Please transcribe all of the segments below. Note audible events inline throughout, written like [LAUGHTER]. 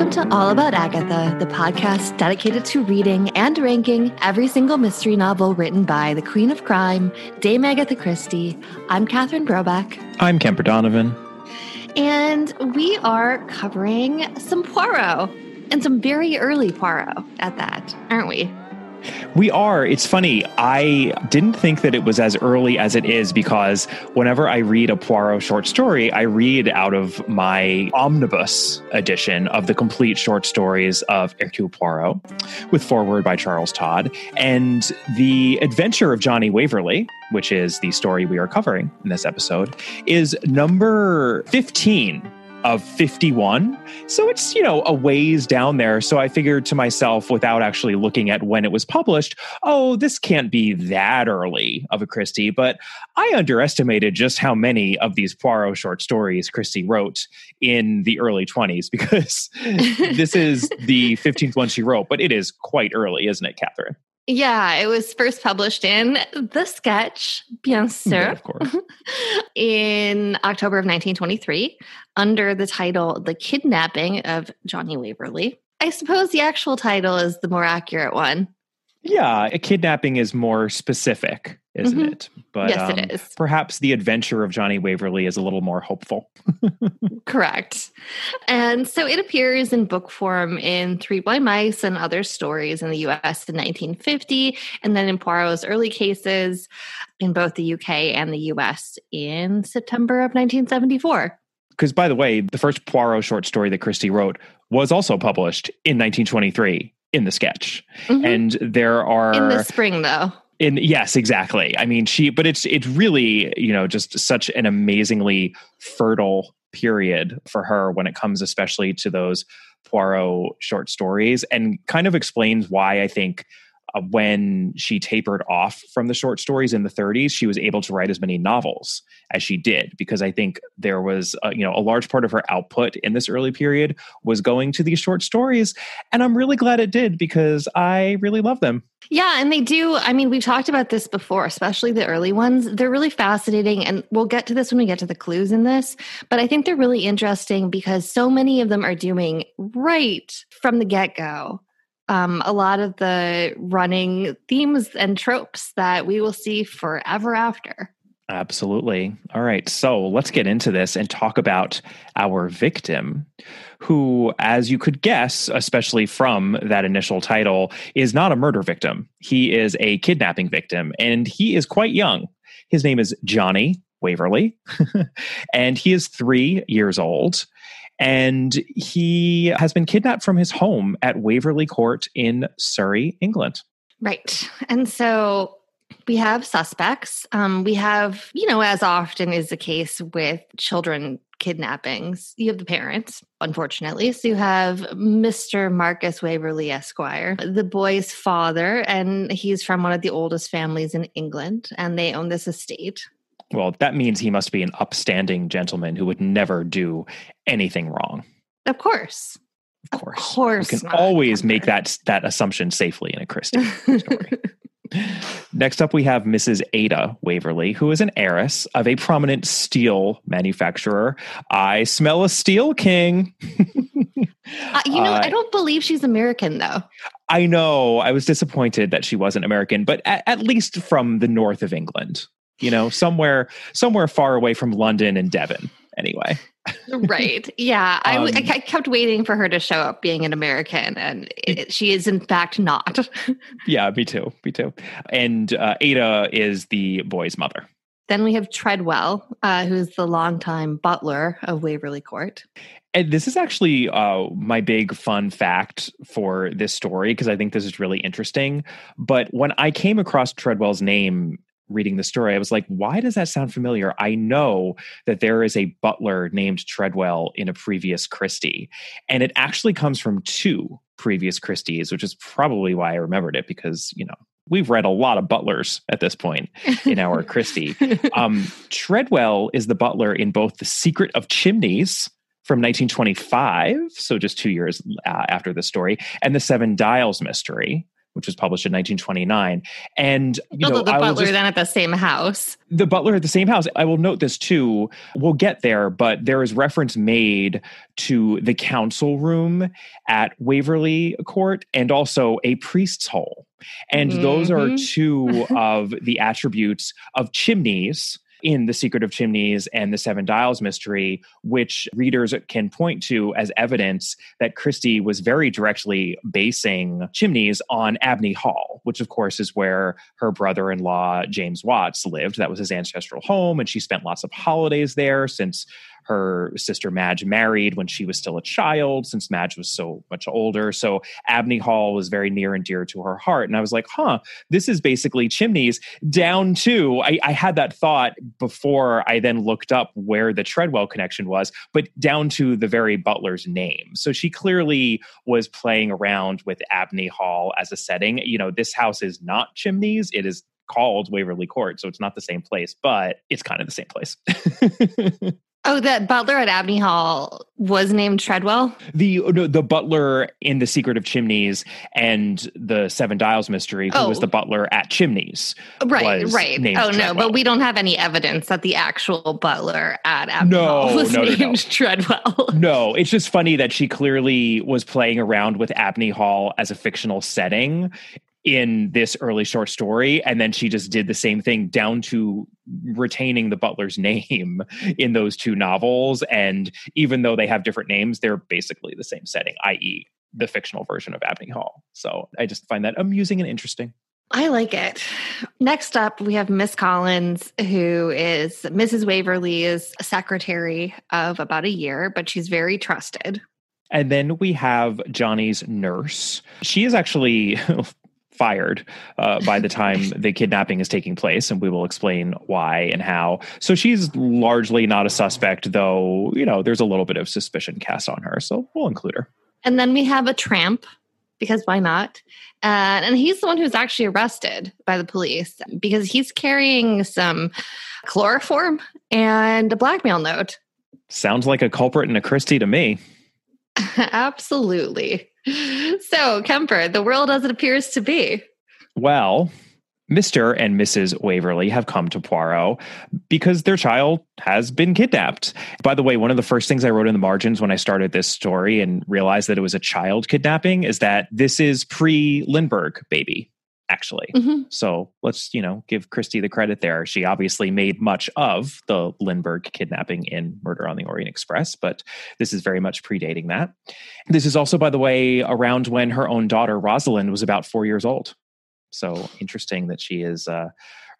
Welcome to All About Agatha, the podcast dedicated to reading and ranking every single mystery novel written by the Queen of Crime, Dame Agatha Christie. I'm Catherine Brobeck. I'm Kemper Donovan. And we are covering some Poirot and some very early Poirot at that, aren't we? We are. It's funny. I didn't think that it was as early as it is because whenever I read a Poirot short story, I read out of my omnibus edition of the complete short stories of Hercule Poirot with foreword by Charles Todd. And the adventure of Johnnie Waverly, which is the story we are covering in this episode, is number 15 of 51. So it's, you know, a ways down there. So I figured to myself, without actually looking at when it was published, oh, this can't be that early of a Christie. But I underestimated just how many of these Poirot short stories Christie wrote in the early 20s [LAUGHS] because this is the 15th one she wrote, but it is quite early, isn't it, Catherine? Yeah, it was first published in The Sketch, bien mm, sûr, Yeah, of course. [LAUGHS] in October of 1923 under the title The Kidnapping of Johnnie Waverly. I suppose the actual title is the more accurate one. Yeah, a kidnapping is more specific, isn't Mhm. it? But yes, um, it is. perhaps the adventure of Johnnie Waverly is a little more hopeful. [LAUGHS] Correct. And so it appears in book form in Three Blind Mice and Other Stories in the US in 1950, and then in Poirot's early cases in both the UK and the US in September of 1974. Because, by the way, the first Poirot short story that Christie wrote was also published in 1923 in the sketch. Mhm. And there are in the spring, though. In yes, exactly. I mean, she, but it's it's really you know just such an amazingly fertile period for her when it comes, especially to those Poirot short stories, and kind of explains why I think. Uh, when she tapered off from the short stories in the 30s, she was able to write as many novels as she did because I think there was, uh, you know, a large part of her output in this early period was going to these short stories, and I'm really glad it did because I really love them. Yeah, and they do. I mean, we've talked about this before, especially the early ones. They're really fascinating, and we'll get to this when we get to the clues in this. But I think they're really interesting because so many of them are doing right from the get go. Um, a lot of the running themes and tropes that we will see forever after. Absolutely. All right. So let's get into this and talk about our victim, who, as you could guess, especially from that initial title, is not a murder victim. He is a kidnapping victim, and he is quite young. His name is Johnny Waverly, [LAUGHS] and he is three years old. And he has been kidnapped from his home at Waverly Court in Surrey, England. Right. And so we have suspects. Um, we have, you know, as often is the case with children kidnappings, you have the parents, unfortunately. So you have Mr. Marcus Waverly Esquire, the boy's father, and he's from one of the oldest families in England, and they own this estate. Well, that means he must be an upstanding gentleman who would never do anything wrong. Of course. Of course, Of course we can always make that that assumption safely in a Christie story. [LAUGHS] Next up, we have Mrs. Ada Waverly, who is an heiress of a prominent steel manufacturer. I smell a steel king. Uh, you know, Uh, I don't believe she's American, though. I know. I was disappointed that she wasn't American, but at, at least from the north of England. You know, somewhere somewhere far away from London and Devon. Anyway. right. Yeah. I, Um, ke- kept waiting for her to show up being an American, and it, she is, in fact, not. [LAUGHS] Yeah, me too. Me too. And uh, Ada is the boy's mother. then we have Treadwell, uh, who's the longtime butler of Waverly Court. And this is actually uh, my big fun fact for this story because I think this is really interesting. But when I came across Treadwell's name reading the story, I was like, why does that sound familiar? I know that there is a butler named Treadwell in a previous Christie. And it actually comes from two previous Christies, which is probably why I remembered it because, you know, we've read a lot of butlers at this point in our [LAUGHS] Christie. Um, Treadwell is the butler in both The Secret of Chimneys from 1925, so just two years uh, after the story, and The Seven Dials Mystery which was published in 1929. And which was published in 1929. And you Although know, the I butler just- then at the same house. the butler at the same house. I will note this too. We'll get there, but there is reference made to the council room at Waverly Court and also a priest's hole. And those are Mhm. two of the attributes of chimneys in The Secret of Chimneys and The Seven Dials mystery, which readers can point to as evidence that Christie was very directly basing chimneys on Abney Hall, which of course is where her brother in law, James Watts, lived. That was his ancestral home, and she spent lots of holidays there since her sister Madge married when she was still a child, since Madge was so much older. So Abney Hall was very near and dear to her heart. And I was like, huh, this is basically chimneys down to, I, I had that thought before I then looked up where the Treadwell connection was, but down to the very butler's name. So she clearly was playing around with Abney Hall as a setting. You know, this house is not chimneys, it is called Waverly Court. So it's not the same place, but it's kind of the same place. [LAUGHS] Oh, that butler at Abney Hall was named Treadwell. the no, the butler in the Secret of Chimneys and the Seven Dials mystery, who was Oh. the butler at Chimneys. Right, was right. Oh no, but we don't have any evidence that the actual butler at Abney No, Hall was no, named no. Treadwell. [LAUGHS] No, it's just funny that she clearly was playing around with Abney Hall as a fictional setting in this early short story and then she just did the same thing down to retaining the butler's [LAUGHS] name in those two novels and even though they have different names they're basically the same setting i.e. the fictional version of Abney Hall. So I just find that amusing and interesting. I like it. Next up, we have Miss Collins, who is Mrs. Waverly's secretary of about a year, but she's very trusted. And then we have Johnny's nurse. She is actually [LAUGHS] fired uh, by the time [LAUGHS] the kidnapping is taking place, and we will explain why and how. So she's largely not a suspect, though, you know, there's a little bit of suspicion cast on her. So we'll include her. And then we have a tramp, because why not? Uh, and he's the one who's actually arrested by the police because he's carrying some chloroform and a blackmail note. Sounds like a culprit and a Christie to me. [LAUGHS] Absolutely. [LAUGHS] So, Kemper, the world as it appears to be. Well, Mr. and Mrs. Waverly have come to Poirot because their child has been kidnapped. By the way, one of the first things I wrote in the margins when I started this story and realized that it was a child kidnapping is that this is pre Lindbergh baby, actually. Mhm. So let's, you know, give Christie the credit there. She obviously made much of the Lindbergh kidnapping in Murder on the Orient Express, but this is very much predating that. This is also, by the way, around when her own daughter, Rosalind, was about four years old. So interesting that she is uh,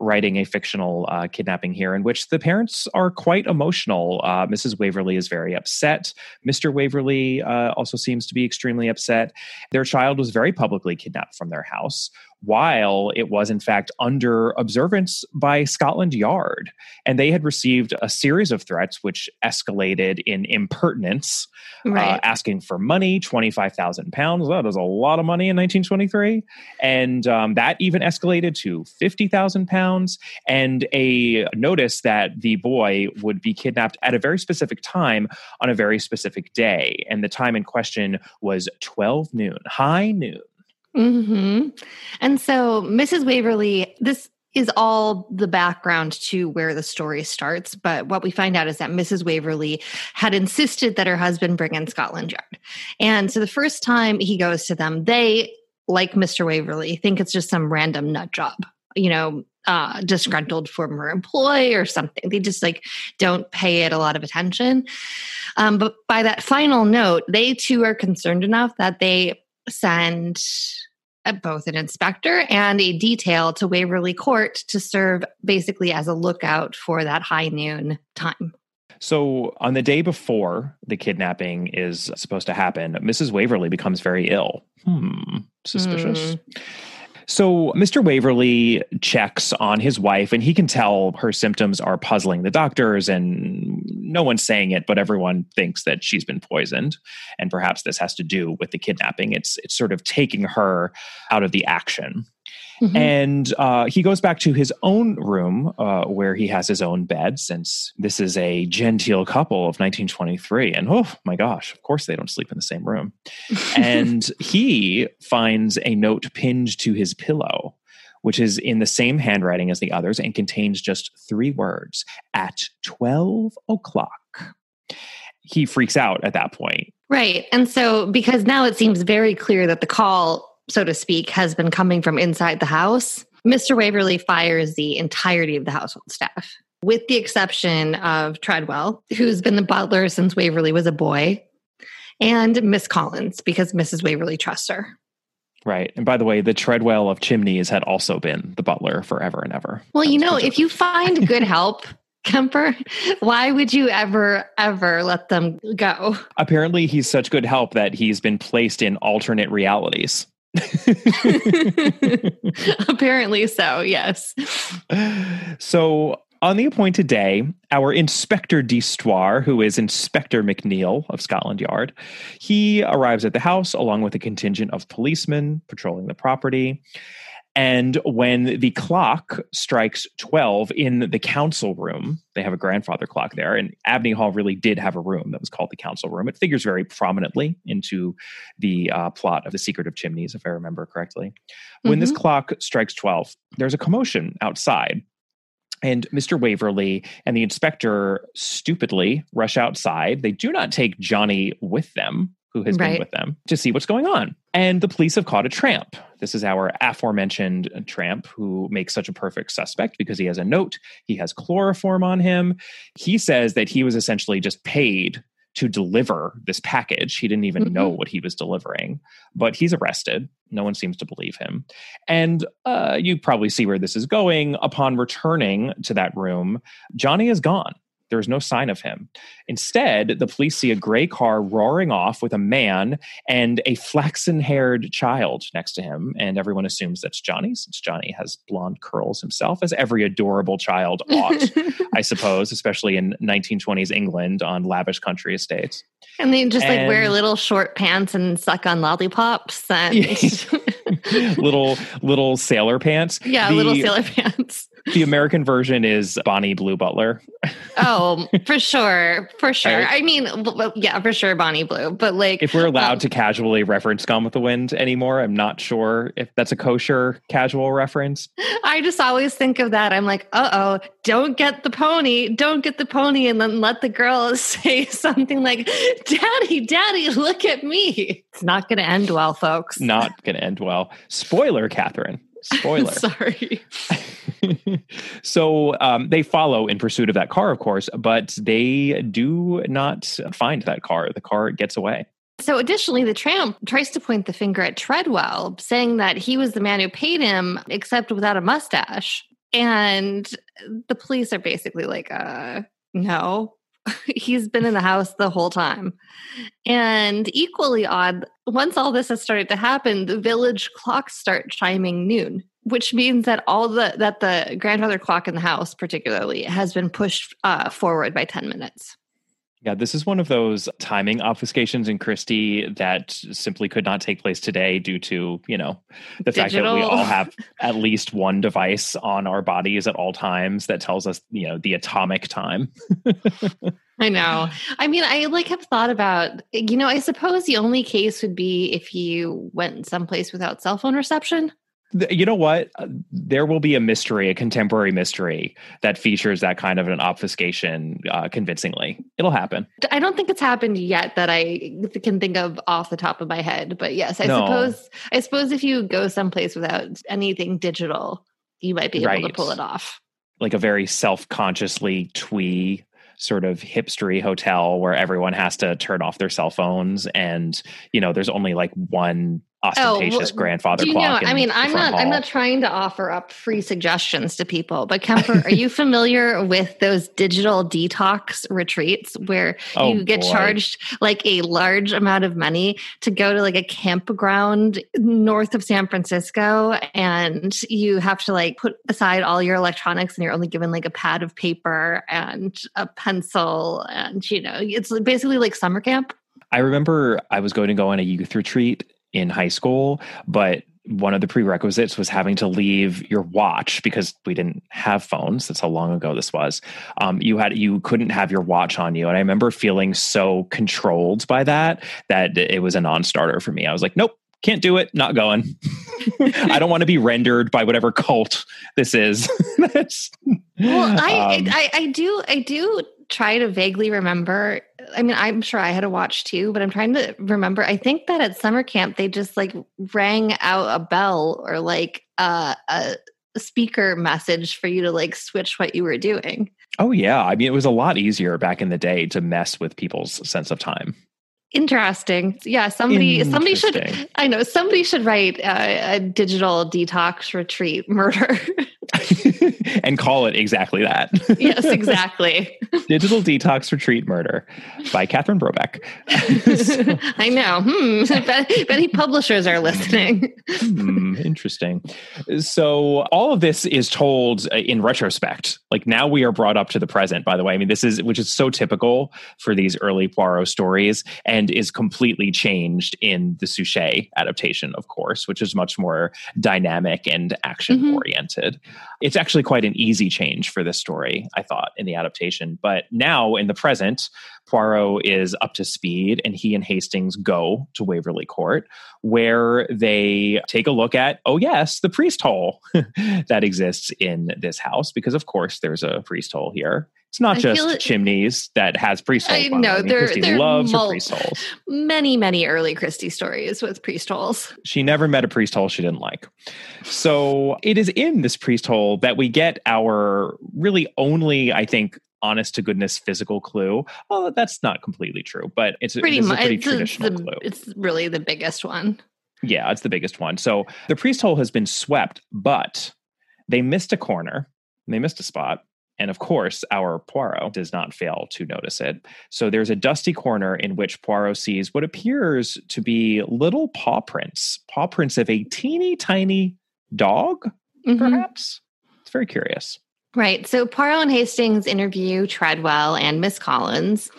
writing a fictional uh, kidnapping here in which the parents are quite emotional. Uh, Mrs. Waverly is very upset. Mr. Waverly uh, also seems to be extremely upset. Their child was very publicly kidnapped from their house while it was in fact under observance by Scotland Yard. And they had received a series of threats which escalated in impertinence Right. uh, asking for money, twenty-five thousand pounds. That is a lot of money in 1923, and um, that even escalated to fifty thousand pounds. And a notice that the boy would be kidnapped at a very specific time on a very specific day, and the time in question was twelve noon, high noon. Hmm And so, Mrs. Waverly, this is all the background to where the story starts. But what we find out is that Mrs. Waverly had insisted that her husband bring in Scotland Yard. And so, the first time he goes to them, they, like Mr. Waverly, think it's just some random nut job, you know, uh, disgruntled former employee or something. They just like don't pay it a lot of attention. Um, but by that final note, they too are concerned enough that they send uh, both an inspector and a detail to Waverly Court to serve basically as a lookout for that high noon time. So, on the day before the kidnapping is supposed to happen, Mrs. Waverly becomes very ill. Hmm, suspicious. So, Mr. Waverly checks on his wife, and he can tell her symptoms are puzzling the doctors, and no one's saying it, but everyone thinks that she's been poisoned. And perhaps this has to do with the kidnapping. It's, it's sort of taking her out of the action. Mm-hmm. And uh, he goes back to his own room uh, where he has his own bed, since this is a genteel couple of 1923. And oh my gosh, of course they don't sleep in the same room. [LAUGHS] and he finds a note pinned to his pillow, which is in the same handwriting as the others and contains just three words at 12 o'clock. He freaks out at that point. Right. And so, because now it seems very clear that the call so to speak, has been coming from inside the house, Mr. Waverly fires the entirety of the household staff, with the exception of Treadwell, who's been the butler since Waverly was a boy, and Miss Collins, because Mrs. Waverly trusts her. Right. And by the way, the Treadwell of Chimneys had also been the butler forever and ever. Well, you know, if you find good help, [LAUGHS] Kemper, why would you ever, ever let them go? Apparently, he's such good help that he's been placed in alternate realities. [LAUGHS] Apparently so, yes. So on the appointed day, our Inspector d'Histoire, who is Inspector McNeil of Scotland Yard, he arrives at the house along with a contingent of policemen patrolling the property. And when the clock strikes 12 in the council room, they have a grandfather clock there. And Abney Hall really did have a room that was called the council room. It figures very prominently into the uh, plot of The Secret of Chimneys, if I remember correctly. When mm-hmm. this clock strikes 12, there's a commotion outside. And Mr. Waverly and the inspector stupidly rush outside. They do not take Johnny with them who has right. been with them to see what's going on. And the police have caught a tramp. This is our aforementioned tramp who makes such a perfect suspect because he has a note, he has chloroform on him. He says that he was essentially just paid to deliver this package. He didn't even mm-hmm. know what he was delivering, but he's arrested. No one seems to believe him. And uh, you probably see where this is going. Upon returning to that room, Johnny is gone. There's no sign of him. Instead, the police see a gray car roaring off with a man and a flaxen haired child next to him. And everyone assumes that's Johnny, since Johnny has blonde curls himself, as every adorable child [LAUGHS] ought, I suppose, especially in 1920s England on lavish country estates. And they just and, like wear little short pants and suck on lollipops and [LAUGHS] little little sailor pants. [LAUGHS] Yeah, the, little sailor pants [LAUGHS] the American version is Bonnie Blue Butler. [LAUGHS] oh, for sure. For sure. I, I mean, yeah, for sure, Bonnie Blue. But like, if we're allowed um, to casually reference Gone with the Wind anymore, I'm not sure if that's a kosher casual reference. I just always think of that. I'm like, uh oh, don't get the pony, don't get the pony, and then let the girl [LAUGHS] say something like, Daddy, Daddy, look at me. It's not going to end well, folks. Not going to end well. Spoiler, Catherine. Spoiler. [LAUGHS] Sorry. [LAUGHS] so um, they follow in pursuit of that car, of course, but they do not find that car. The car gets away. So, additionally, the tramp tries to point the finger at Treadwell, saying that he was the man who paid him, except without a mustache. And the police are basically like, uh, no, [LAUGHS] he's been in the house the whole time. And equally odd, once all this has started to happen, the village clocks start chiming noon, which means that all the that the grandfather clock in the house, particularly, has been pushed uh, forward by ten minutes. Yeah, this is one of those timing obfuscations in Christie that simply could not take place today due to, you know, the Digital. fact that we all have at least one device on our bodies at all times that tells us, you know, the atomic time. I know. I mean, I like have thought about, you know, I suppose the only case would be if you went someplace without cell phone reception you know what uh, there will be a mystery a contemporary mystery that features that kind of an obfuscation uh, convincingly it'll happen i don't think it's happened yet that i can think of off the top of my head but yes i no. suppose i suppose if you go someplace without anything digital you might be able right. to pull it off like a very self-consciously twee sort of hipstery hotel where everyone has to turn off their cell phones and you know there's only like one ostentatious oh, well, grandfather you clock. Know, I mean, I'm not. Hall. I'm not trying to offer up free suggestions to people, but Kemper, are you [LAUGHS] familiar with those digital detox retreats where oh, you get boy. charged like a large amount of money to go to like a campground north of San Francisco, and you have to like put aside all your electronics, and you're only given like a pad of paper and a pencil, and you know, it's basically like summer camp. I remember I was going to go on a youth retreat in high school, but one of the prerequisites was having to leave your watch because we didn't have phones. That's how long ago this was. Um, you had you couldn't have your watch on you, and I remember feeling so controlled by that that it was a non-starter for me. I was like, nope, can't do it, not going. [LAUGHS] I don't want to be rendered by whatever cult this is. [LAUGHS] well, I, um, I I do I do try to vaguely remember. I mean, I'm sure I had a watch too, but I'm trying to remember. I think that at summer camp they just like rang out a bell or like uh, a speaker message for you to like switch what you were doing. Oh yeah, I mean it was a lot easier back in the day to mess with people's sense of time. Interesting. Yeah, somebody somebody should I know somebody should write a, a digital detox retreat murder. [LAUGHS] [LAUGHS] and call it exactly that. [LAUGHS] yes, exactly. [LAUGHS] Digital Detox Retreat Murder by Catherine Brobeck. I know. Hmm. Many publishers are listening. hmm. Interesting. So all of this is told uh, in retrospect. Like now we are brought up to the present, by the way. I mean, this is, which is so typical for these early Poirot stories and is completely changed in the Suchet adaptation, of course, which is much more dynamic and action oriented. Mm-hmm. It's actually quite an easy change for this story, I thought, in the adaptation. But now in the present, Poirot is up to speed and he and Hastings go to Waverly Court where they take a look at, oh, yes, the priest hole [LAUGHS] that exists in this house, because of course there's a priest hole here. It's not I just chimneys that has priest holes. I know I mean, there, Christie there loves mul- holes. Many, many early Christie stories with priest holes. She never met a priest hole she didn't like. So it is in this priest hole that we get our really only, I think, honest to goodness physical clue. Well, that's not completely true, but it's, pretty it's a pretty it's traditional the, clue. It's really the biggest one. Yeah, it's the biggest one. So the priest hole has been swept, but they missed a corner. They missed a spot and of course, our Poirot does not fail to notice it. So there's a dusty corner in which Poirot sees what appears to be little paw prints, paw prints of a teeny tiny dog, mm-hmm. perhaps. It's very curious. Right. So Poirot and Hastings interview Treadwell and Miss Collins.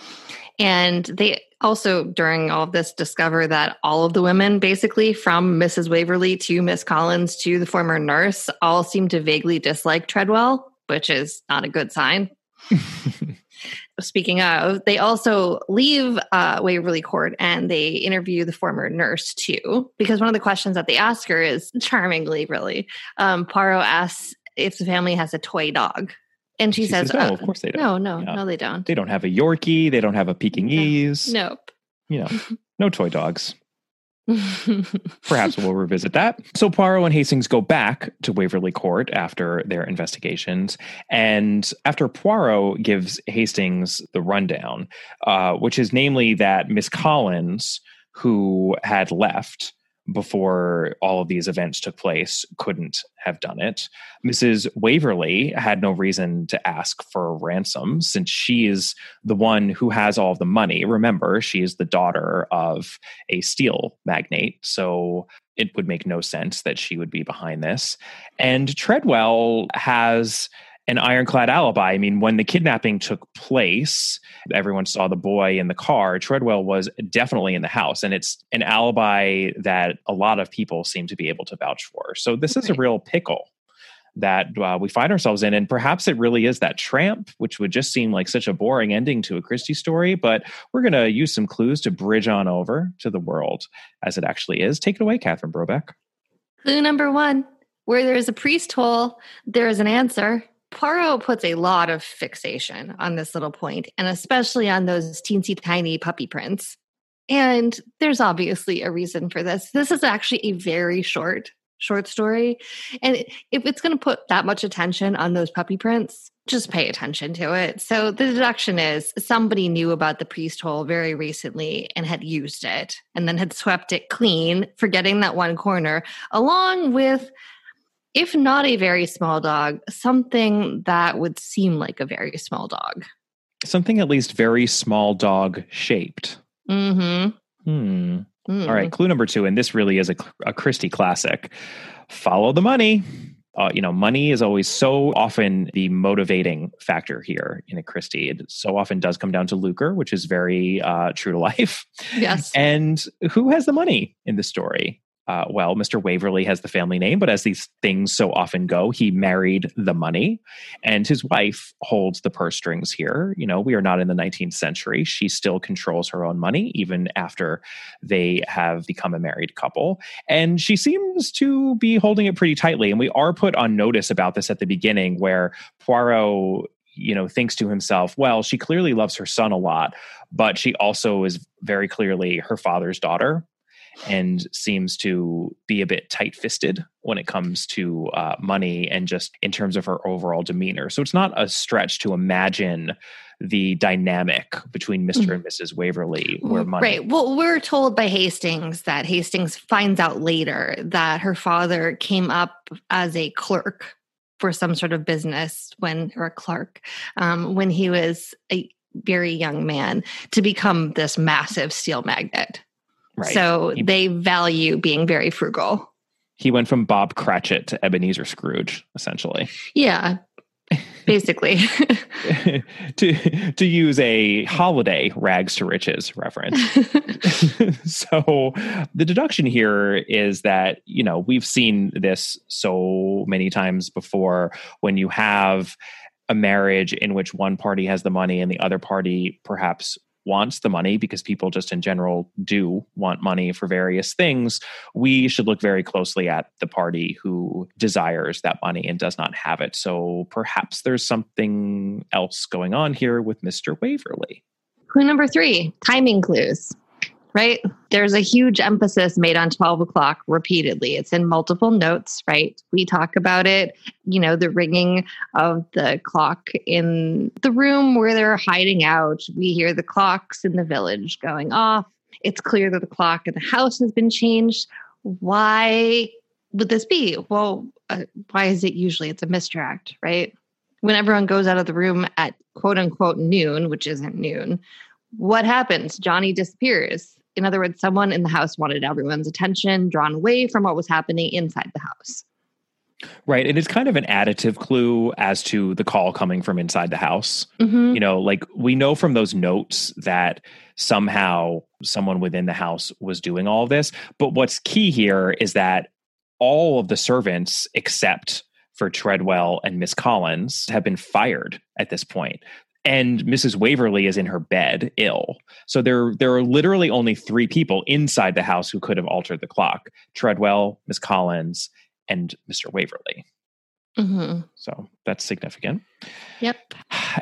And they also, during all of this, discover that all of the women, basically from Mrs. Waverly to Miss Collins to the former nurse, all seem to vaguely dislike Treadwell which is not a good sign. [LAUGHS] Speaking of, they also leave uh, Waverly Court and they interview the former nurse too, because one of the questions that they ask her is charmingly, really. Um, Poirot asks if the family has a toy dog. And she, she says, says, No, oh, of course they don't. No, no, yeah. no, they don't. They don't have a Yorkie. They don't have a Pekingese. No. Nope. You know, [LAUGHS] no toy dogs. [LAUGHS] Perhaps we'll revisit that. So Poirot and Hastings go back to Waverly Court after their investigations. And after Poirot gives Hastings the rundown, uh, which is namely that Miss Collins, who had left, before all of these events took place couldn't have done it. Mrs. Waverly had no reason to ask for a ransom since she is the one who has all the money. Remember, she is the daughter of a steel magnate. So it would make no sense that she would be behind this. And Treadwell has an ironclad alibi. I mean, when the kidnapping took place, everyone saw the boy in the car. Treadwell was definitely in the house, and it's an alibi that a lot of people seem to be able to vouch for. So this is a real pickle that uh, we find ourselves in. And perhaps it really is that tramp, which would just seem like such a boring ending to a Christie story. But we're going to use some clues to bridge on over to the world as it actually is. Take it away, Catherine Brobeck. Clue number one where there is a priest hole, there is an answer. Poirot puts a lot of fixation on this little point, and especially on those teensy tiny puppy prints. And there's obviously a reason for this. This is actually a very short short story. And if it's going to put that much attention on those puppy prints, just pay attention to it. So the deduction is somebody knew about the priest hole very recently and had used it and then had swept it clean, forgetting that one corner, along with if not a very small dog, something that would seem like a very small dog. Something at least very small dog shaped. Mm-hmm. Hmm. Mm. All right, clue number two, and this really is a, a Christie classic. Follow the money. Uh, you know, money is always so often the motivating factor here in a Christie. It so often does come down to lucre, which is very uh, true to [LAUGHS] life. Yes. And who has the money in the story? Uh, well, Mr. Waverly has the family name, but as these things so often go, he married the money, and his wife holds the purse strings here. You know, we are not in the 19th century. She still controls her own money, even after they have become a married couple. And she seems to be holding it pretty tightly. And we are put on notice about this at the beginning, where Poirot you know thinks to himself well she clearly loves her son a lot but she also is very clearly her father's daughter and seems to be a bit tight fisted when it comes to uh, money and just in terms of her overall demeanor. So it's not a stretch to imagine the dynamic between mister mm-hmm. and Mrs. Waverly where money. Right. Well, we're told by Hastings that Hastings finds out later that her father came up as a clerk for some sort of business when, or a clerk, um, when he was a very young man to become this massive steel magnet. Right. So he, they value being very frugal. He went from Bob Cratchit to Ebenezer Scrooge, essentially. Yeah, basically. [LAUGHS] to to use a holiday rags to riches reference. [LAUGHS] [LAUGHS] so the deduction here is that, you know, we've seen this so many times before when you have a marriage in which one party has the money and the other party perhaps wants the money because people just in general do want money for various things, we should look very closely at the party who desires that money and does not have it. So perhaps there's something else going on here with Mr. Waverly. Clue number three timing clues right? There's a huge emphasis made on 12 o'clock repeatedly. It's in multiple notes, right? We talk about it, you know, the ringing of the clock in the room where they're hiding out. We hear the clocks in the village going off. It's clear that the clock in the house has been changed. Why would this be? Well, uh, why is it usually it's a mistract, right? When everyone goes out of the room at quote unquote noon, which isn't noon, what happens? Johnny disappears in other words, someone in the house wanted everyone's attention drawn away from what was happening inside the house. Right. And it's kind of an additive clue as to the call coming from inside the house. Mm-hmm. You know, like we know from those notes that somehow someone within the house was doing all this. But what's key here is that all of the servants, except for Treadwell and Miss Collins, have been fired at this point and Mrs. Waverly is in her bed ill. So there there are literally only three people inside the house who could have altered the clock: Treadwell, Miss Collins, and Mr. Waverly. Mm-hmm. So that's significant. Yep.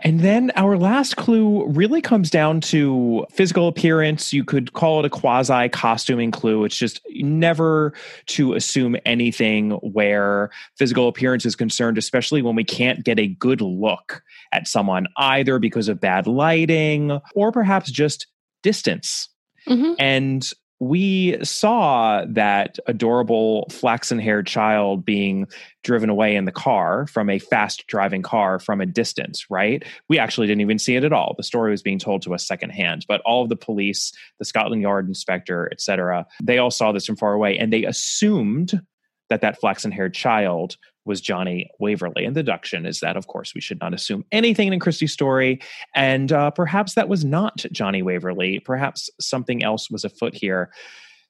And then our last clue really comes down to physical appearance. You could call it a quasi costuming clue. It's just never to assume anything where physical appearance is concerned, especially when we can't get a good look at someone, either because of bad lighting or perhaps just distance. Mm-hmm. And we saw that adorable flaxen haired child being driven away in the car from a fast driving car from a distance, right? We actually didn't even see it at all. The story was being told to us secondhand, but all of the police, the Scotland Yard inspector, etc., they all saw this from far away and they assumed that that flaxen haired child was Johnny Waverly. And the deduction is that, of course, we should not assume anything in Christie's story. And uh, perhaps that was not Johnny Waverly. Perhaps something else was afoot here.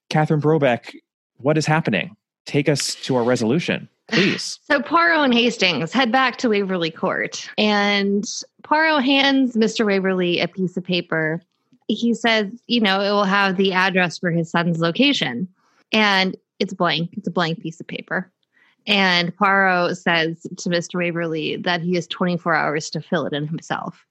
Catherine Brobeck, what is happening? Take us to our resolution, please. [LAUGHS] So Poirot and Hastings head back to Waverly Court, and Poirot hands Mr. Waverly a piece of paper. He says, you know, it will have the address for his son's location. And it's blank. It's a blank piece of paper. And Poirot says to Mr. Waverly that he has 24 hours to fill it in himself,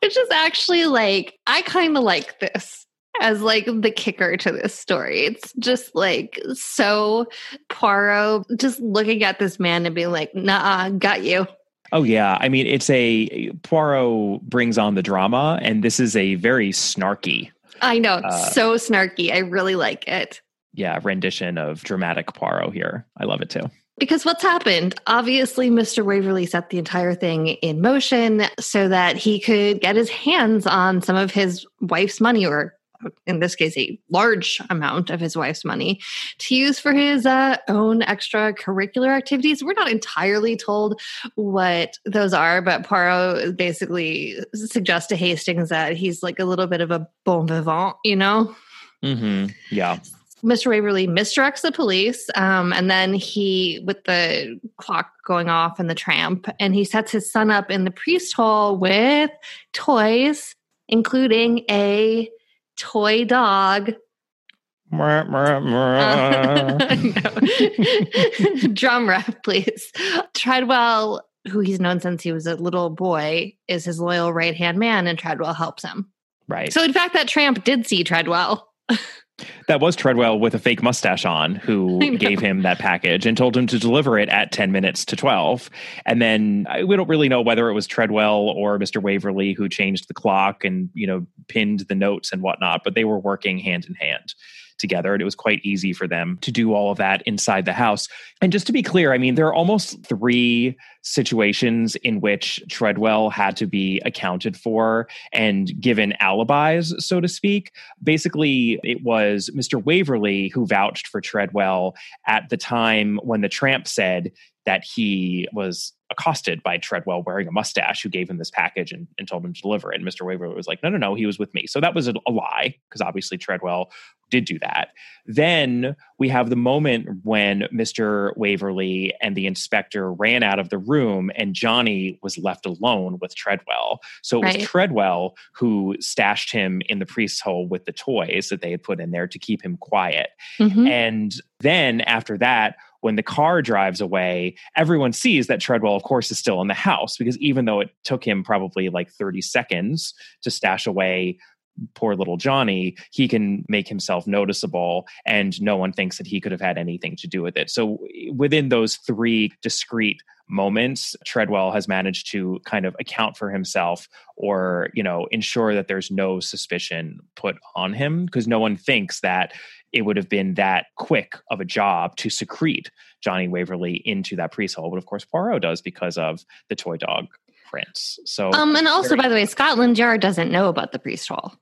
which is actually like, I kind of like this as like the kicker to this story. It's just like so Poirot just looking at this man and being like, nah, got you. Oh yeah, I mean it's a Poirot brings on the drama, and this is a very snarky. I know, uh, so snarky. I really like it. Yeah, rendition of dramatic Poirot here. I love it too. Because what's happened? Obviously, Mr. Waverly set the entire thing in motion so that he could get his hands on some of his wife's money, or in this case, a large amount of his wife's money to use for his uh, own extracurricular activities. We're not entirely told what those are, but Poirot basically suggests to Hastings that he's like a little bit of a bon vivant, you know? Mm-hmm. Yeah Mr. Waverly misdirects the police, um, and then he, with the clock going off and the tramp, and he sets his son up in the priest hole with toys, including a toy dog. [LAUGHS] [LAUGHS] Drum rap, please. Treadwell, who he's known since he was a little boy, is his loyal right hand man, and Treadwell helps him. Right. So, in fact, that tramp did see Treadwell. [LAUGHS] That was Treadwell with a fake mustache on who [LAUGHS] gave him that package and told him to deliver it at 10 minutes to 12. And then we don't really know whether it was Treadwell or Mr. Waverly who changed the clock and, you know, pinned the notes and whatnot, but they were working hand in hand together. And it was quite easy for them to do all of that inside the house. And just to be clear, I mean, there are almost three situations in which Treadwell had to be accounted for and given alibis, so to speak. Basically, it was Mr. Waverly who vouched for Treadwell at the time when the tramp said that he was accosted by Treadwell wearing a mustache who gave him this package and, and told him to deliver it. And Mr. Waverly was like, no, no, no, he was with me. So that was a, a lie because obviously Treadwell did do that. Then we have the moment when Mr. Waverly and the inspector ran out of the room and Johnny was left alone with Treadwell. So it right. was Treadwell who stashed him in the priest's hole with the toys that they had put in there to keep him quiet. Mm-hmm. And then after that, when the car drives away, everyone sees that Treadwell, of course, is still in the house because even though it took him probably like 30 seconds to stash away poor little Johnny, he can make himself noticeable and no one thinks that he could have had anything to do with it. So within those three discrete moments treadwell has managed to kind of account for himself or you know ensure that there's no suspicion put on him because no one thinks that it would have been that quick of a job to secrete Johnny Waverly into that priest hole. But of course, Poirot does because of the toy dog prints. So, um, and also, by the way, Scotland Yard doesn't know about the priest hole.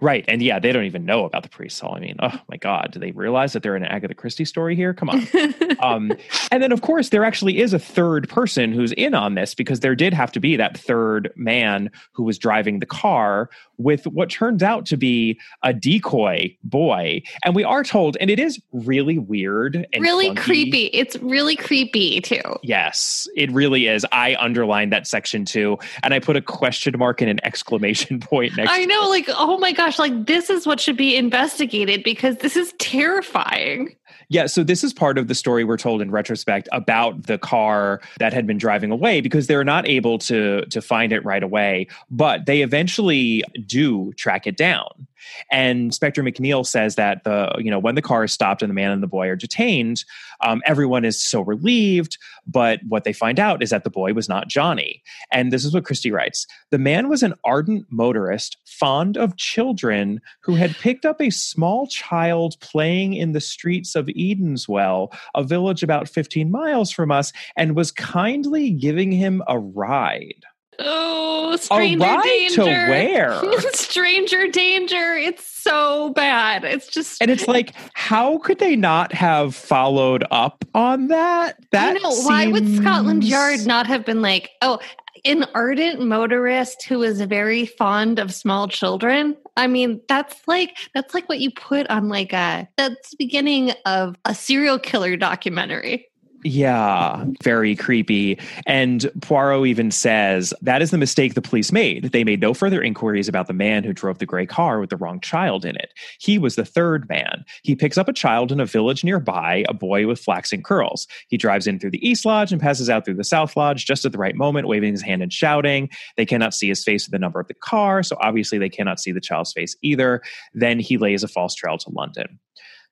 Right. And yeah, they don't even know about the priest hole. I mean, oh my God, do they realize that they're in an Agatha Christie story here? Come on. [LAUGHS] um, and then, of course, there actually is a third person who's in on this because there did have to be that third man who was driving the car with what turns out to be a decoy boy. And we are told, and it is really weird and really funky. creepy. It's really creepy too. Yes, it really is. I underlined that section too. And I put a question mark and an exclamation [LAUGHS] point next I know, like, oh my gosh, like this is what should be investigated because this is terrifying. Yeah, so this is part of the story we're told in retrospect about the car that had been driving away because they're not able to to find it right away, but they eventually do track it down. And Inspector McNeil says that the you know when the car is stopped and the man and the boy are detained, um, everyone is so relieved. But what they find out is that the boy was not Johnny. And this is what Christie writes: the man was an ardent motorist, fond of children, who had picked up a small child playing in the streets of Edenswell, a village about 15 miles from us, and was kindly giving him a ride. Oh, oh, stranger a ride danger. To where? [LAUGHS] stranger danger. It's so bad. It's just And it's like, how could they not have followed up on that? That I know. Seems... Why would Scotland Yard not have been like, oh, an ardent motorist who is very fond of small children? I mean, that's like that's like what you put on like a that's the beginning of a serial killer documentary. Yeah, very creepy. And Poirot even says that is the mistake the police made. They made no further inquiries about the man who drove the gray car with the wrong child in it. He was the third man. He picks up a child in a village nearby, a boy with flaxen curls. He drives in through the East Lodge and passes out through the South Lodge just at the right moment, waving his hand and shouting. They cannot see his face with the number of the car, so obviously they cannot see the child's face either. Then he lays a false trail to London.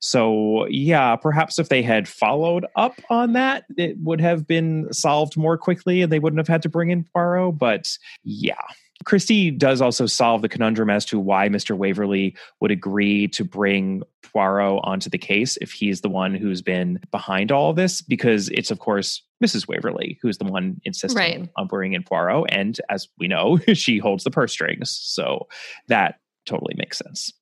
So, yeah, perhaps if they had followed up on that, it would have been solved more quickly and they wouldn't have had to bring in Poirot. But yeah. Christie does also solve the conundrum as to why Mr. Waverly would agree to bring Poirot onto the case if he's the one who's been behind all of this, because it's, of course, Mrs. Waverly who's the one insisting right. on bringing in Poirot. And as we know, [LAUGHS] she holds the purse strings. So that totally makes sense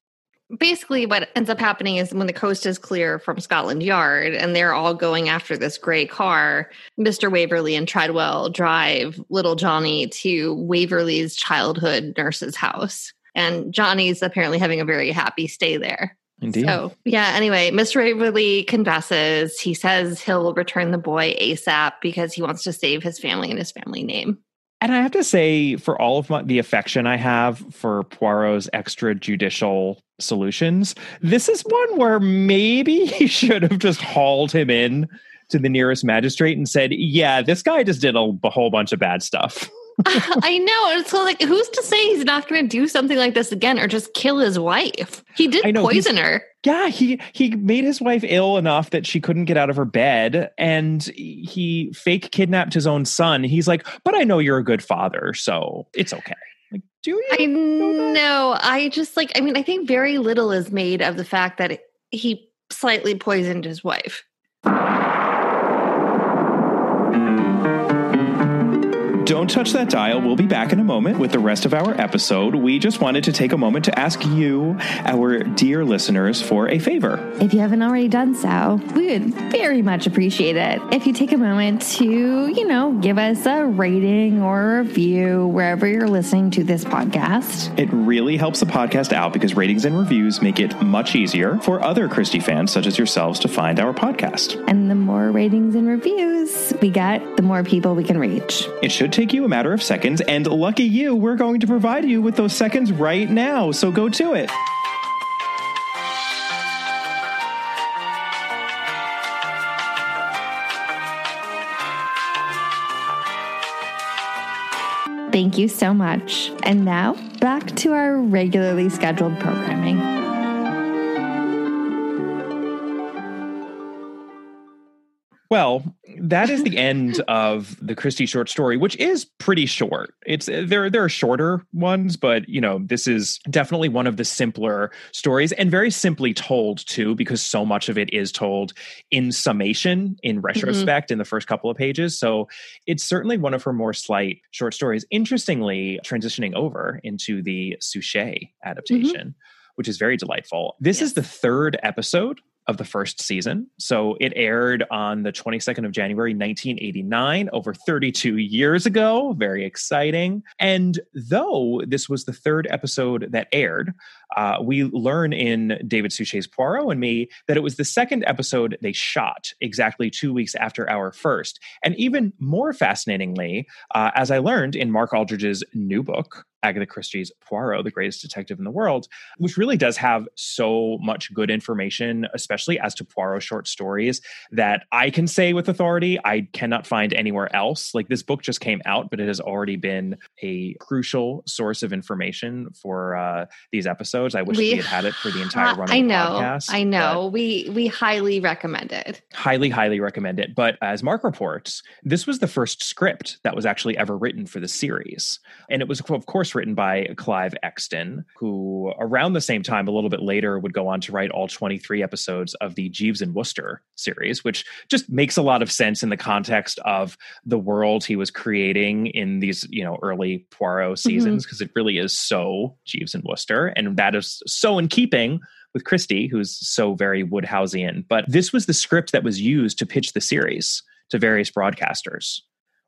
basically what ends up happening is when the coast is clear from Scotland Yard and they're all going after this gray car, Mr. Waverly and Treadwell drive little Johnny to Waverly's childhood nurse's house. And Johnny's apparently having a very happy stay there. Indeed. So, yeah, anyway, Mr. Waverly confesses. He says he'll return the boy ASAP because he wants to save his family and his family name. And I have to say, for all of my, the affection I have for Poirot's extrajudicial solutions, this is one where maybe [LAUGHS] he should have just hauled him in to the nearest magistrate and said, "Yeah, this guy just did a, a whole bunch of bad stuff." [LAUGHS] I know. So, like, who's to say he's not going to do something like this again or just kill his wife? He did know, poison her. Yeah, he he made his wife ill enough that she couldn't get out of her bed, and he fake kidnapped his own son. He's like, "But I know you're a good father, so it's okay." Like, do you? I know. know I just like. I mean, I think very little is made of the fact that he slightly poisoned his wife. Don't touch that dial. We'll be back in a moment with the rest of our episode. We just wanted to take a moment to ask you, our dear listeners, for a favor. If you haven't already done so, we would very much appreciate it if you take a moment to, you know, give us a rating or a review wherever you're listening to this podcast. It really helps the podcast out because ratings and reviews make it much easier for other Christie fans such as yourselves to find our podcast. And the more ratings and reviews we get, the more people we can reach. It should take you a matter of seconds, and lucky you, we're going to provide you with those seconds right now. So go to it. Thank you so much. And now, back to our regularly scheduled programming. Well, that is the end of the Christie short story, which is pretty short. It's there there are shorter ones, but you know, this is definitely one of the simpler stories and very simply told too because so much of it is told in summation in mm-hmm. retrospect mm-hmm. in the first couple of pages. So, it's certainly one of her more slight short stories. Interestingly, transitioning over into the Suchet adaptation. Mm-hmm which is very delightful. This yes. is the third episode of the first season. So it aired on the 22nd of January, 1989, over 32 years ago. Very exciting. And though this was the third episode that aired, uh, we learn in David Suchet's Poirot and Me that it was the second episode they shot exactly two weeks after our first. And even more fascinatingly, uh, as I learned in Mark Aldridge's new book, Agatha Christie's Poirot, the greatest detective in the world, which really does have so much good information, especially as to Poirot short stories, that I can say with authority I cannot find anywhere else. Like this book just came out, but it has already been a crucial source of information for uh, these episodes. I wish we, we, had had it for the entire run. I know, podcast, I know. We we highly recommend it. Highly, highly recommend it. But as Mark reports, this was the first script that was actually ever written for the series, and it was of course course, written by Clive Exton, who around the same time, a little bit later, would go on to write all 23 episodes of the Jeeves and Wooster series, which just makes a lot of sense in the context of the world he was creating in these, you know, early Poirot mm-hmm. seasons, because mm-hmm. it really is so Jeeves and Wooster. And that is so in keeping with Christie, who's so very Wodehouseian. But this was the script that was used to pitch the series to various broadcasters,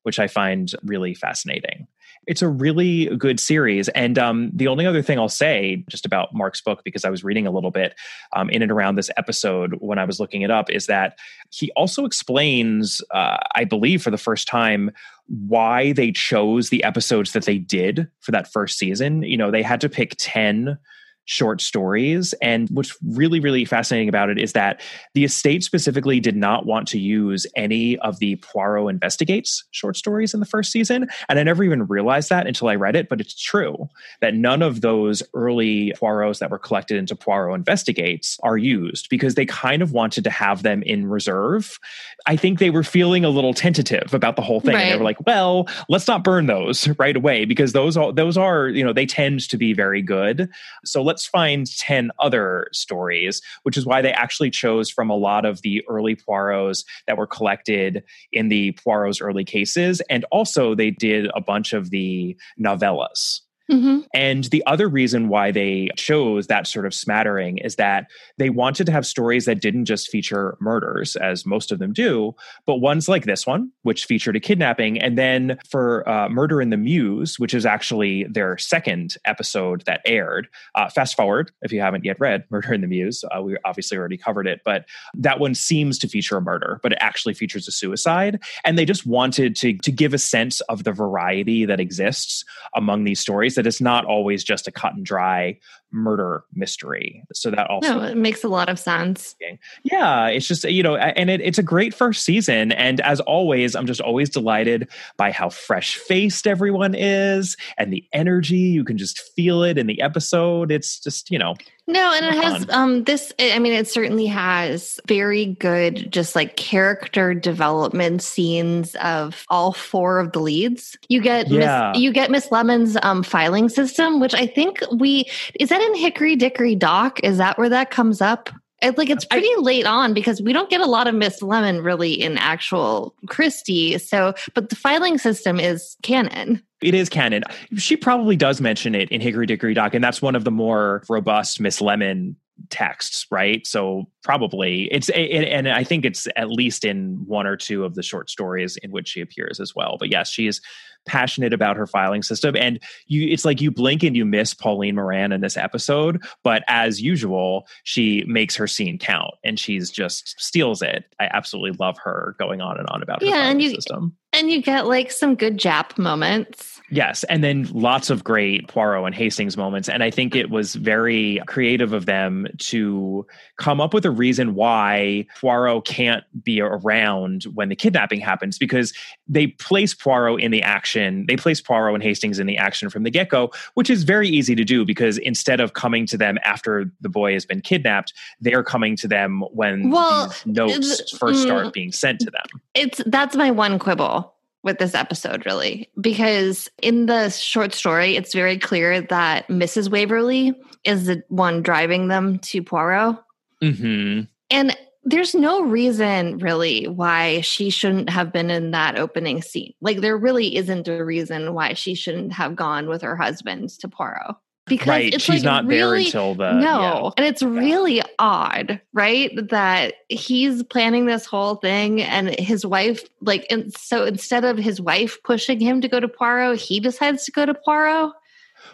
which I find really fascinating. It's a really good series. And um, the only other thing I'll say just about Mark's book, because I was reading a little bit um, in and around this episode when I was looking it up, is that he also explains, uh, I believe, for the first time, why they chose the episodes that they did for that first season. You know, they had to pick 10 short stories. And what's really, really fascinating about it is that the estate specifically did not want to use any of the Poirot Investigates short stories in the first season. And I never even realized that until I read it, but it's true that none of those early Poirots that were collected into Poirot Investigates are used because they kind of wanted to have them in reserve. I think they were feeling a little tentative about the whole thing. Right. And they were like, well, let's not burn those [LAUGHS] right away because those are, those are, you know, they tend to be very good. So let's find 10 other stories, which is why they actually chose from a lot of the early Poirots that were collected in the Poirot's early cases. And also, they did a bunch of the novellas Mm-hmm. And the other reason why they chose that sort of smattering is that they wanted to have stories that didn't just feature murders, as most of them do, but ones like this one, which featured a kidnapping. And then for uh, Murder in the Mews, which is actually their second episode that aired, uh, fast forward if you haven't yet read Murder in the Mews, uh, we obviously already covered it, but that one seems to feature a murder, but it actually features a suicide. And they just wanted to, to give a sense of the variety that exists among these stories that it's not always just a cut and dry murder mystery. So that also no, it makes a lot of sense. Yeah, it's just you know, and it, it's a great first season. And as always, I'm just always delighted by how fresh faced everyone is and the energy. You can just feel it in the episode. It's just you know, no, and it has um this I mean it certainly has very good just like character development scenes of all four of the leads. You get yeah. Miss, you get Miss Lemon's um filing system which I think we is that in Hickory Dickory Dock? Is that where that comes up? It, like it's pretty I, late on because we don't get a lot of Miss Lemon really in actual Christie. So, but the filing system is canon. It is canon. She probably does mention it in Hickory Dickory Dock, and that's one of the more robust Miss Lemon texts, right? So probably it's it, and I think it's at least in one or two of the short stories in which she appears as well. But yes, she is passionate about her filing system and you it's like you blink and you miss Pauline Moran in this episode, but as usual, she makes her scene count and she's just steals it. I absolutely love her going on and on about her yeah, and you, system. And you get like some good Japp moments. Yes, and then lots of great Poirot and Hastings moments. And I think it was very creative of them to come up with a reason why Poirot can't be around when the kidnapping happens because they place Poirot in the action. They place Poirot and Hastings in the action from the get go, which is very easy to do because instead of coming to them after the boy has been kidnapped, they're coming to them when well, these notes first start mm, being sent to them. It's that's my one quibble with this episode, really, because in the short story, it's very clear that Mrs. Waverly is the one driving them to Poirot. Mm-hmm. And there's no reason really why she shouldn't have been in that opening scene. Like, there really isn't a reason why she shouldn't have gone with her husband to Poirot because right. it's she's like not really, there until the no yeah. and it's really odd right that he's planning this whole thing and his wife like and so instead of his wife pushing him to go to poirot he decides to go to poirot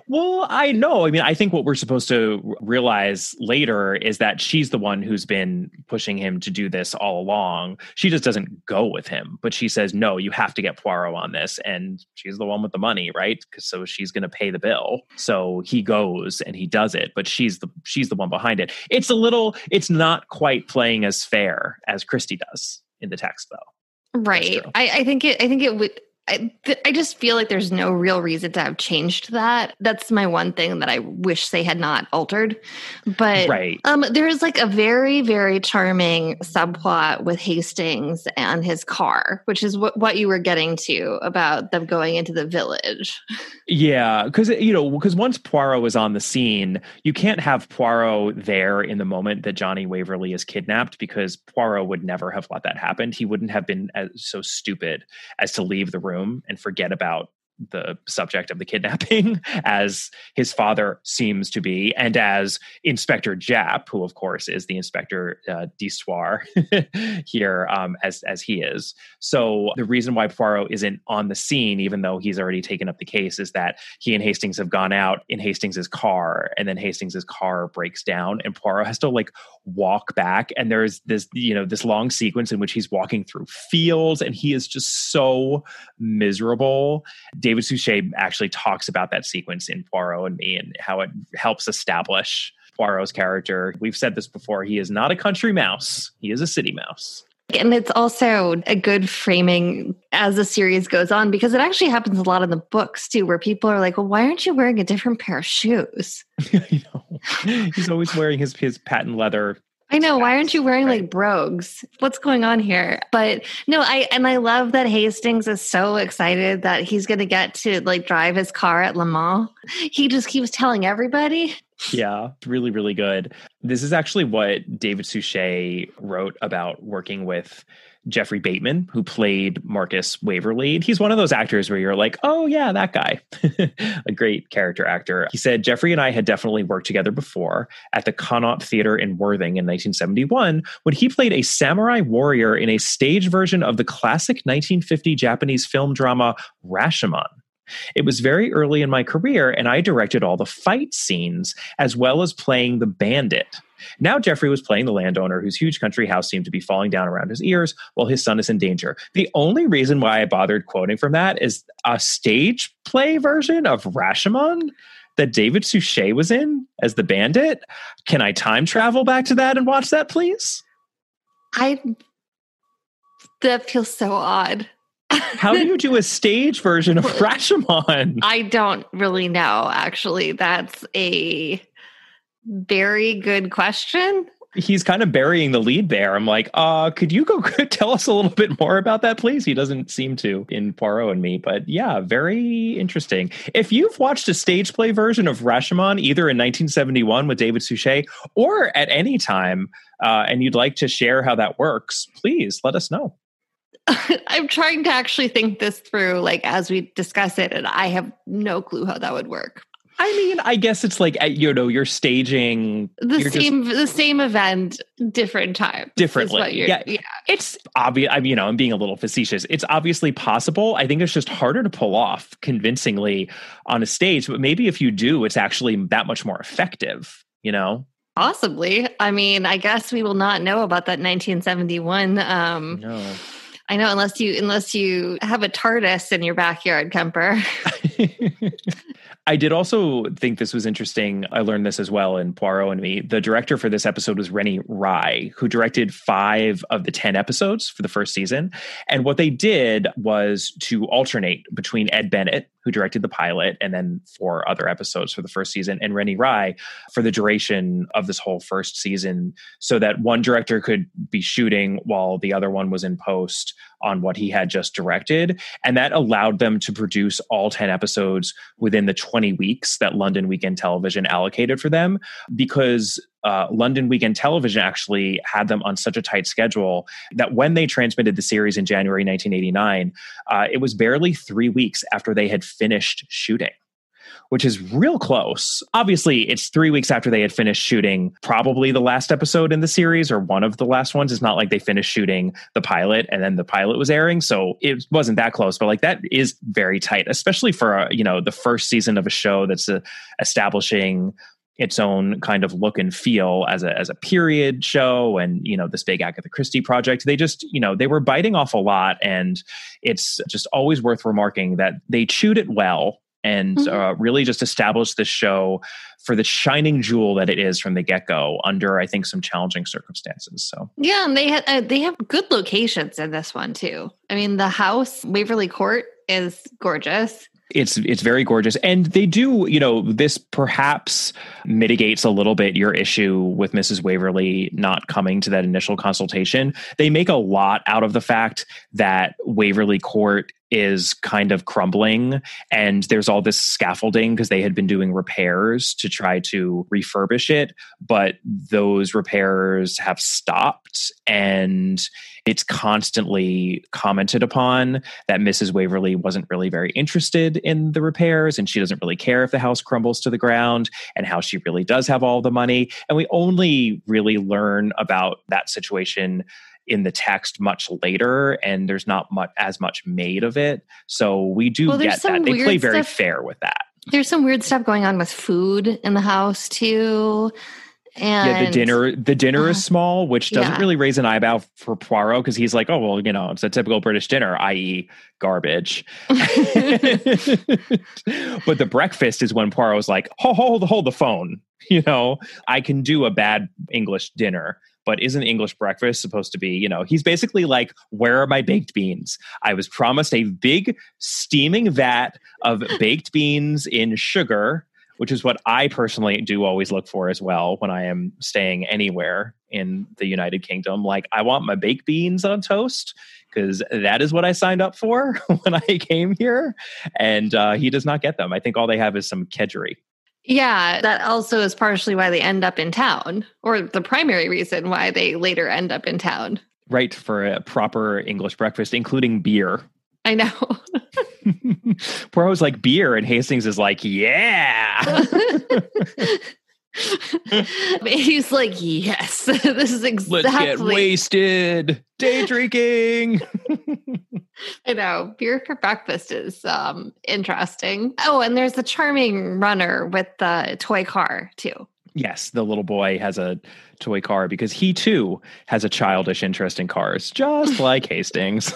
well, I know. I mean, I think what we're supposed to realize later is that she's the one who's been pushing him to do this all along. She just doesn't go with him, but she says, "No, you have to get Poirot on this," and she's the one with the money, right? Because so she's going to pay the bill. So he goes and he does it, but she's the she's the one behind it. It's a little. It's not quite playing as fair as Christie does in the text, though. Right. I, I think it. I think it would I, I just feel like there's no real reason to have changed that. That's my one thing that I wish they had not altered. But right. um, there is like a very, very charming subplot with Hastings and his car, which is what, what you were getting to about them going into the village. Yeah, because you know, because once Poirot is on the scene, you can't have Poirot there in the moment that Johnnie Waverly is kidnapped because Poirot would never have let that happen. He wouldn't have been as, so stupid as to leave the room room and forget about the subject of the kidnapping [LAUGHS] as his father seems to be and as inspector Japp who of course is the inspector uh, d'histoire [LAUGHS] here um, as as he is. So the reason why Poirot isn't on the scene even though he's already taken up the case is that he and Hastings have gone out in Hastings's car and then Hastings's car breaks down and Poirot has to like walk back and there's this you know this long sequence in which he's walking through fields and he is just so miserable David Suchet actually talks about that sequence in Poirot and Me and how it helps establish Poirot's character. We've said this before. He is not a country mouse. He is a city mouse. And it's also a good framing as the series goes on because it actually happens a lot in the books too, where people are like, well, why aren't you wearing a different pair of shoes? [LAUGHS] He's always wearing his, his patent leather I know. Why aren't you wearing right. like brogues? What's going on here? But no, I and I love that Hastings is so excited that he's going to get to like drive his car at Le Mans. He just keeps telling everybody. yeah, really, really good. This is actually what David Suchet wrote about working with Geoffrey Bateman, who played Marcus Waverly. He's one of those actors where you're like, oh, yeah, that guy. [LAUGHS] a great character actor. He said, Jeffrey and I had definitely worked together before at the Connaught Theater in Worthing in 1971 when he played a samurai warrior in a stage version of the classic 1950 Japanese film drama Rashomon. It was very early in my career, and I directed all the fight scenes as well as playing the bandit. Now, Geoffrey was playing the landowner whose huge country house seemed to be falling down around his ears while his son is in danger. The only reason why I bothered quoting from that is a stage play version of Rashomon that David Suchet was in as the bandit. Can I time travel back to that and watch that, please? I. That feels so odd. How do you do a stage version of [LAUGHS] Rashomon? I don't really know, actually. That's a very good question. He's kind of burying the lead there. I'm like, uh, could you go [LAUGHS] tell us a little bit more about that, please? He doesn't seem to in Poirot and me, but yeah, very interesting. If you've watched a stage play version of Rashomon, either in 1971 with David Suchet or at any time, uh, and you'd like to share how that works, please let us know. [LAUGHS] I'm trying to actually think this through, like as we discuss it, and I have no clue how that would work. I mean, I guess it's like you know you're staging the you're same just, the same event, different time, differently. Yeah, yeah, it's obvious. I mean, you know, I'm being a little facetious. It's obviously possible. I think it's just harder to pull off convincingly on a stage. But maybe if you do, it's actually that much more effective. You know. Possibly. I mean, I guess we will not know about that 1971. Um, no I know unless you unless you have a TARDIS in your backyard, Kemper. [LAUGHS] [LAUGHS] I did also think this was interesting. I learned this as well in Poirot and me. The director for this episode was Rennie Rye, who directed five of the 10 episodes for the first season. And what they did was to alternate between Ed Bennett, who directed the pilot, and then four other episodes for the first season, and Rennie Rye for the duration of this whole first season, so that one director could be shooting while the other one was in post on what he had just directed. And that allowed them to produce all 10 episodes within the 20 weeks that London Weekend Television allocated for them because uh, London Weekend Television actually had them on such a tight schedule that when they transmitted the series in January 1989, uh, it was barely three weeks after they had finished shooting which is real close. Obviously, it's three weeks after they had finished shooting probably the last episode in the series or one of the last ones. It's not like they finished shooting the pilot and then the pilot was airing. So it wasn't that close, but like that is very tight, especially for, a, you know, the first season of a show that's a, uh, establishing its own kind of look and feel as a as a period show and you know this big Agatha Christie project they just you know they were biting off a lot and it's just always worth remarking that they chewed it well and mm-hmm. uh, really just establish this show for the shining jewel that it is from the get go under I think some challenging circumstances. So yeah, and they uh, they have good locations in this one too. I mean, the house Waverly Court is gorgeous. It's it's very gorgeous, and they do. You know, this perhaps mitigates a little bit your issue with Mrs. Waverly not coming to that initial consultation. They make a lot out of the fact that Waverly Court is kind of crumbling and there's all this scaffolding because they had been doing repairs to try to refurbish it but those repairs have stopped and it's constantly commented upon that Mrs. Waverly wasn't really very interested in the repairs and she doesn't really care if the house crumbles to the ground and how she really does have all the money and we only really learn about that situation in the text much later and there's not much as much made of it so we do well, get that they play very stuff, fair with that there's some weird stuff going on with food in the house too and yeah, the dinner the dinner uh, is small, which doesn't yeah. really raise an eyebrow for Poirot because he's like, oh well, you know, it's a typical British dinner, i.e., garbage. [LAUGHS] but the breakfast is when Poirot's like, hold, hold hold the phone. You know, I can do a bad English dinner but isn't English breakfast supposed to be, you know, he's basically like, where are my baked beans? I was promised a big steaming vat of [LAUGHS] baked beans in sugar, which is what I personally do always look for as well when I am staying anywhere in the United Kingdom. Like, I want my baked beans on toast because that is what I signed up for [LAUGHS] when I came here. And uh, he does not get them. I think all they have is some kedgeree. Yeah, that also is partially why they end up in town, or the primary reason why they later end up in town. Right, for a proper English breakfast, including beer. I know. [LAUGHS] [LAUGHS] Poirot's like beer, and Hastings is like, yeah. [LAUGHS] [LAUGHS] He's like, yes, [LAUGHS] this is exactly. Let's get wasted. Day drinking. [LAUGHS] I know. Beer for breakfast is um, interesting. Oh, and there's the charming runner with the toy car, too. Yes, the little boy has a toy car because he too has a childish interest in cars, just like Hastings.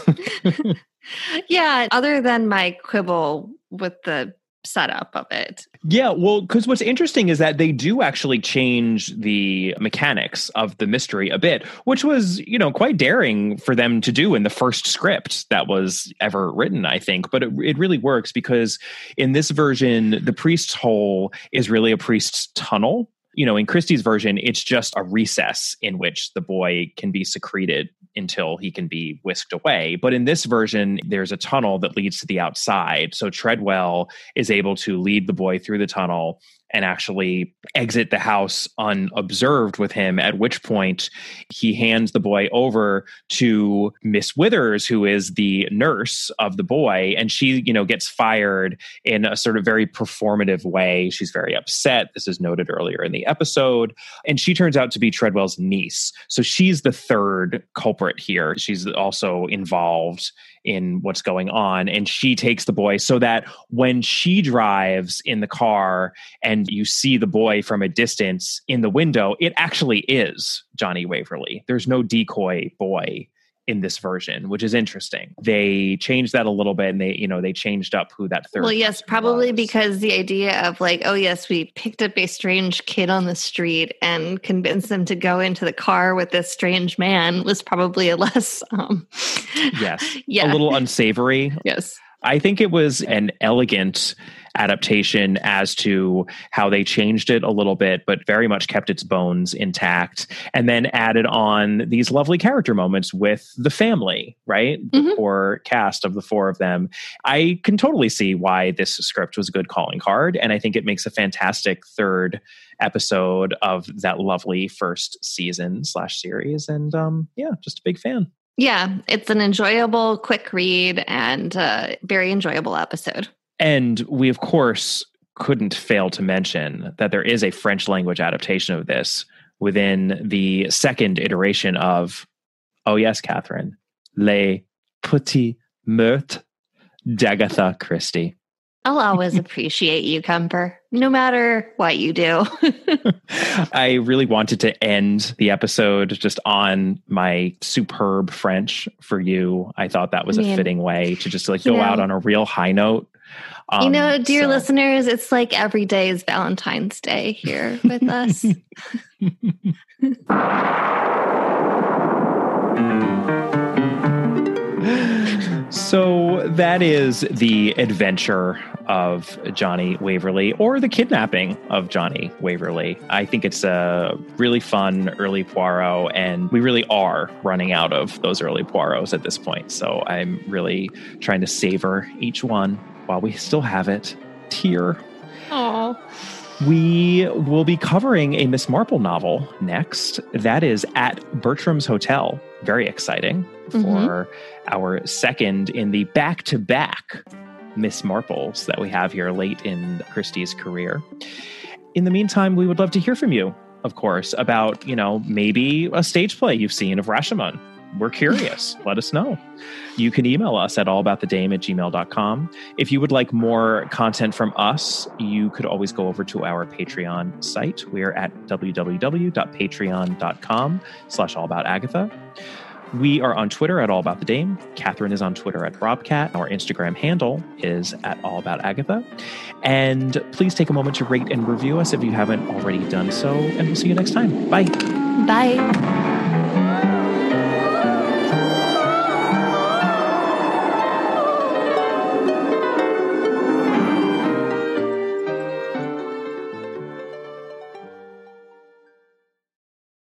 yeah, other than my quibble with the setup of it. Yeah, well, because what's interesting is that they do actually change the mechanics of the mystery a bit, which was, you know, quite daring for them to do in the first script that was ever written, I think. But it, it really works because in this version, the priest's hole is really a priest's tunnel you know, in Christie's version, it's just a recess in which the boy can be secreted until he can be whisked away. But in this version, there's a tunnel that leads to the outside. So Treadwell is able to lead the boy through the tunnel and actually exit the house unobserved with him, at which point he hands the boy over to Miss Withers, who is the nurse of the boy. And she, you know, gets fired in a sort of very performative way. She's very upset. This is noted earlier in the episode. And she turns out to be Treadwell's niece. So she's the third culprit here. She's also involved in what's going on. And she takes the boy so that when she drives in the car and you see the boy from a distance in the window, it actually is Johnnie Waverly. There's no decoy boy in this version, which is interesting. They changed that a little bit and they, you know, they changed up who that third. Well, yes, probably was. because the idea of like, oh, yes, we picked up a strange kid on the street and convinced them to go into the car with this strange man was probably a less, um, yes, [LAUGHS] yeah, a little unsavory. yes. I think it was an elegant adaptation as to how they changed it a little bit, but very much kept its bones intact. And then added on these lovely character moments with the family, right? Mm-hmm. The core cast of the four of them. I can totally see why this script was a good calling card. And I think it makes a fantastic third episode of that lovely first season slash series. And um, yeah, just a big fan. Yeah, it's an enjoyable, quick read and uh, very enjoyable episode. And we, of course, couldn't fail to mention that there is a French language adaptation of this within the second iteration of, oh, yes, Catherine, Les Petits Meurtres d'Agatha Christie. I'll always appreciate you, Kemper, no matter what you do. [LAUGHS] I really wanted to end the episode just on my superb French for you. I thought that was a fitting way to just like go know, out on a real high note. Um, you know, dear so. listeners, it's like every day is Valentine's Day here with us. [LAUGHS] [LAUGHS] So that is the adventure of Johnnie Waverly or the kidnapping of Johnnie Waverly. I think it's a really fun early Poirot, and we really are running out of those early Poirots at this point. So I'm really trying to savor each one while we still have it. Tear. Aww. We will be covering a Miss Marple novel next. That is at Bertram's Hotel. Very exciting mm-hmm. for our second in the back to back Miss Marples that we have here late in Christie's career. In the meantime, we would love to hear from you, of course, about, you know, maybe a stage play you've seen of Rashomon we're curious. [LAUGHS] Let us know. You can email us at allaboutthedame at gmail.com. If you would like more content from us, you could always go over to our Patreon site. We're at www.patreon.com slash allaboutagatha. We are on Twitter at All About the Dame. Catherine is on Twitter at Robcat. Our Instagram handle is at All About Agatha. And please take a moment to rate and review us if you haven't already done so. And we'll see you next time. Bye. Bye.